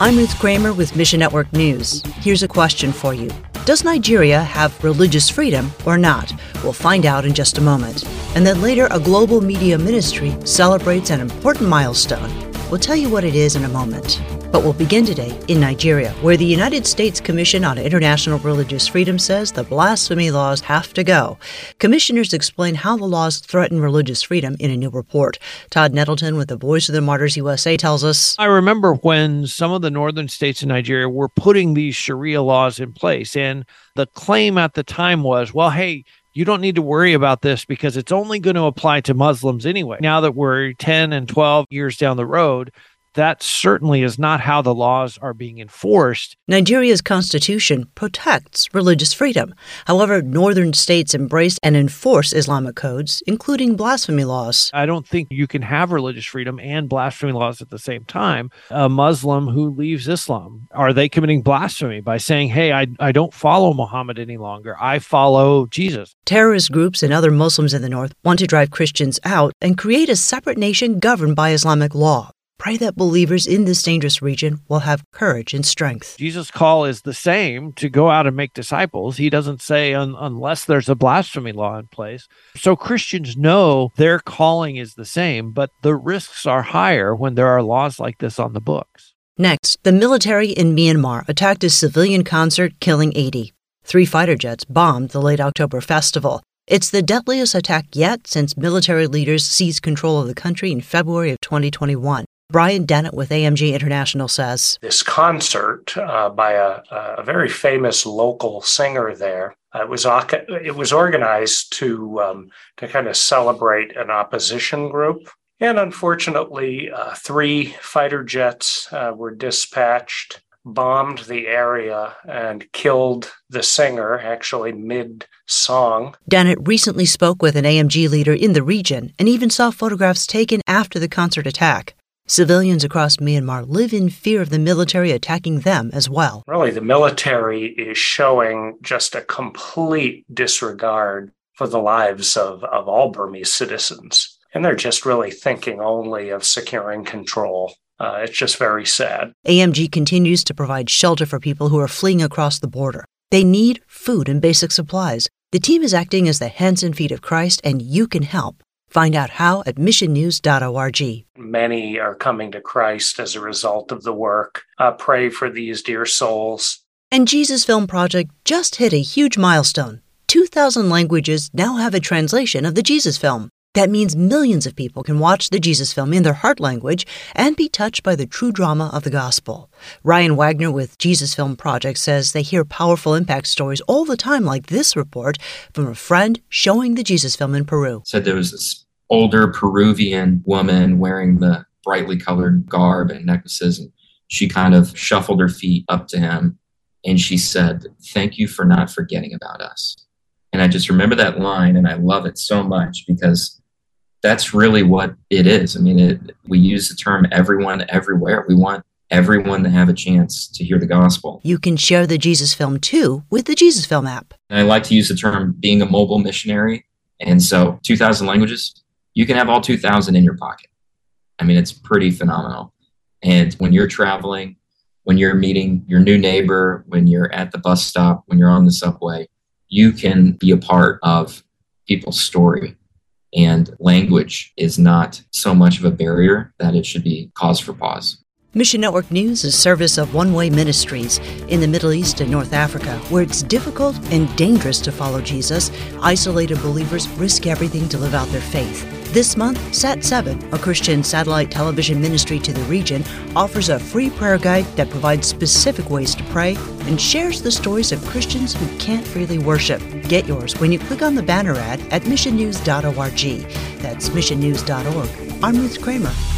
I'm Ruth Kramer with Mission Network News. Here's a question for you Does Nigeria have religious freedom or not? We'll find out in just a moment. And then later, a global media ministry celebrates an important milestone. We'll tell you what it is in a moment. But we'll begin today in Nigeria, where the United States Commission on International Religious Freedom says the blasphemy laws have to go. Commissioners explain how the laws threaten religious freedom in a new report. Todd Nettleton with the Voice of the Martyrs USA tells us I remember when some of the northern states in Nigeria were putting these Sharia laws in place, and the claim at the time was, well, hey, you don't need to worry about this because it's only going to apply to Muslims anyway. Now that we're 10 and 12 years down the road, that certainly is not how the laws are being enforced. Nigeria's constitution protects religious freedom. However, northern states embrace and enforce Islamic codes, including blasphemy laws. I don't think you can have religious freedom and blasphemy laws at the same time. A Muslim who leaves Islam, are they committing blasphemy by saying, hey, I, I don't follow Muhammad any longer, I follow Jesus? Terrorist groups and other Muslims in the north want to drive Christians out and create a separate nation governed by Islamic law. Pray that believers in this dangerous region will have courage and strength. Jesus' call is the same to go out and make disciples. He doesn't say un- unless there's a blasphemy law in place. So Christians know their calling is the same, but the risks are higher when there are laws like this on the books. Next, the military in Myanmar attacked a civilian concert, killing 80. Three fighter jets bombed the late October festival. It's the deadliest attack yet since military leaders seized control of the country in February of 2021. Brian Dennett with AMG International says This concert uh, by a, a, very famous local singer there. Uh, it was it was organized to um, to kind of celebrate an opposition group, and unfortunately, uh, three fighter jets uh, were dispatched, bombed the area, and killed the singer. Actually, mid song. Dennett recently spoke with an AMG leader in the region and even saw photographs taken after the concert attack. Civilians across Myanmar live in fear of the military attacking them as well. Really, the military is showing just a complete disregard for the lives of, of all Burmese citizens. And they're just really thinking only of securing control. Uh, it's just very sad. AMG continues to provide shelter for people who are fleeing across the border. They need food and basic supplies. The team is acting as the hands and feet of Christ, and you can help. Find out how at missionnews.org. Many are coming to Christ as a result of the work. Uh, pray for these dear souls. And Jesus Film Project just hit a huge milestone. 2,000 languages now have a translation of the Jesus film. That means millions of people can watch the Jesus film in their heart language and be touched by the true drama of the gospel. Ryan Wagner with Jesus Film Project says they hear powerful impact stories all the time, like this report from a friend showing the Jesus film in Peru. Said there was this older Peruvian woman wearing the brightly colored garb and necklaces, and she kind of shuffled her feet up to him and she said, Thank you for not forgetting about us. And I just remember that line and I love it so much because that's really what it is. I mean, it, we use the term everyone everywhere. We want everyone to have a chance to hear the gospel. You can share the Jesus film too with the Jesus film app. And I like to use the term being a mobile missionary. And so 2,000 languages, you can have all 2,000 in your pocket. I mean, it's pretty phenomenal. And when you're traveling, when you're meeting your new neighbor, when you're at the bus stop, when you're on the subway, you can be a part of people's story. And language is not so much of a barrier that it should be cause for pause. Mission Network News is a service of One Way Ministries in the Middle East and North Africa, where it's difficult and dangerous to follow Jesus. Isolated believers risk everything to live out their faith. This month, Sat7, a Christian satellite television ministry to the region, offers a free prayer guide that provides specific ways to pray and shares the stories of Christians who can't freely worship. Get yours when you click on the banner ad at missionnews.org. That's missionnews.org. I'm Ruth Kramer.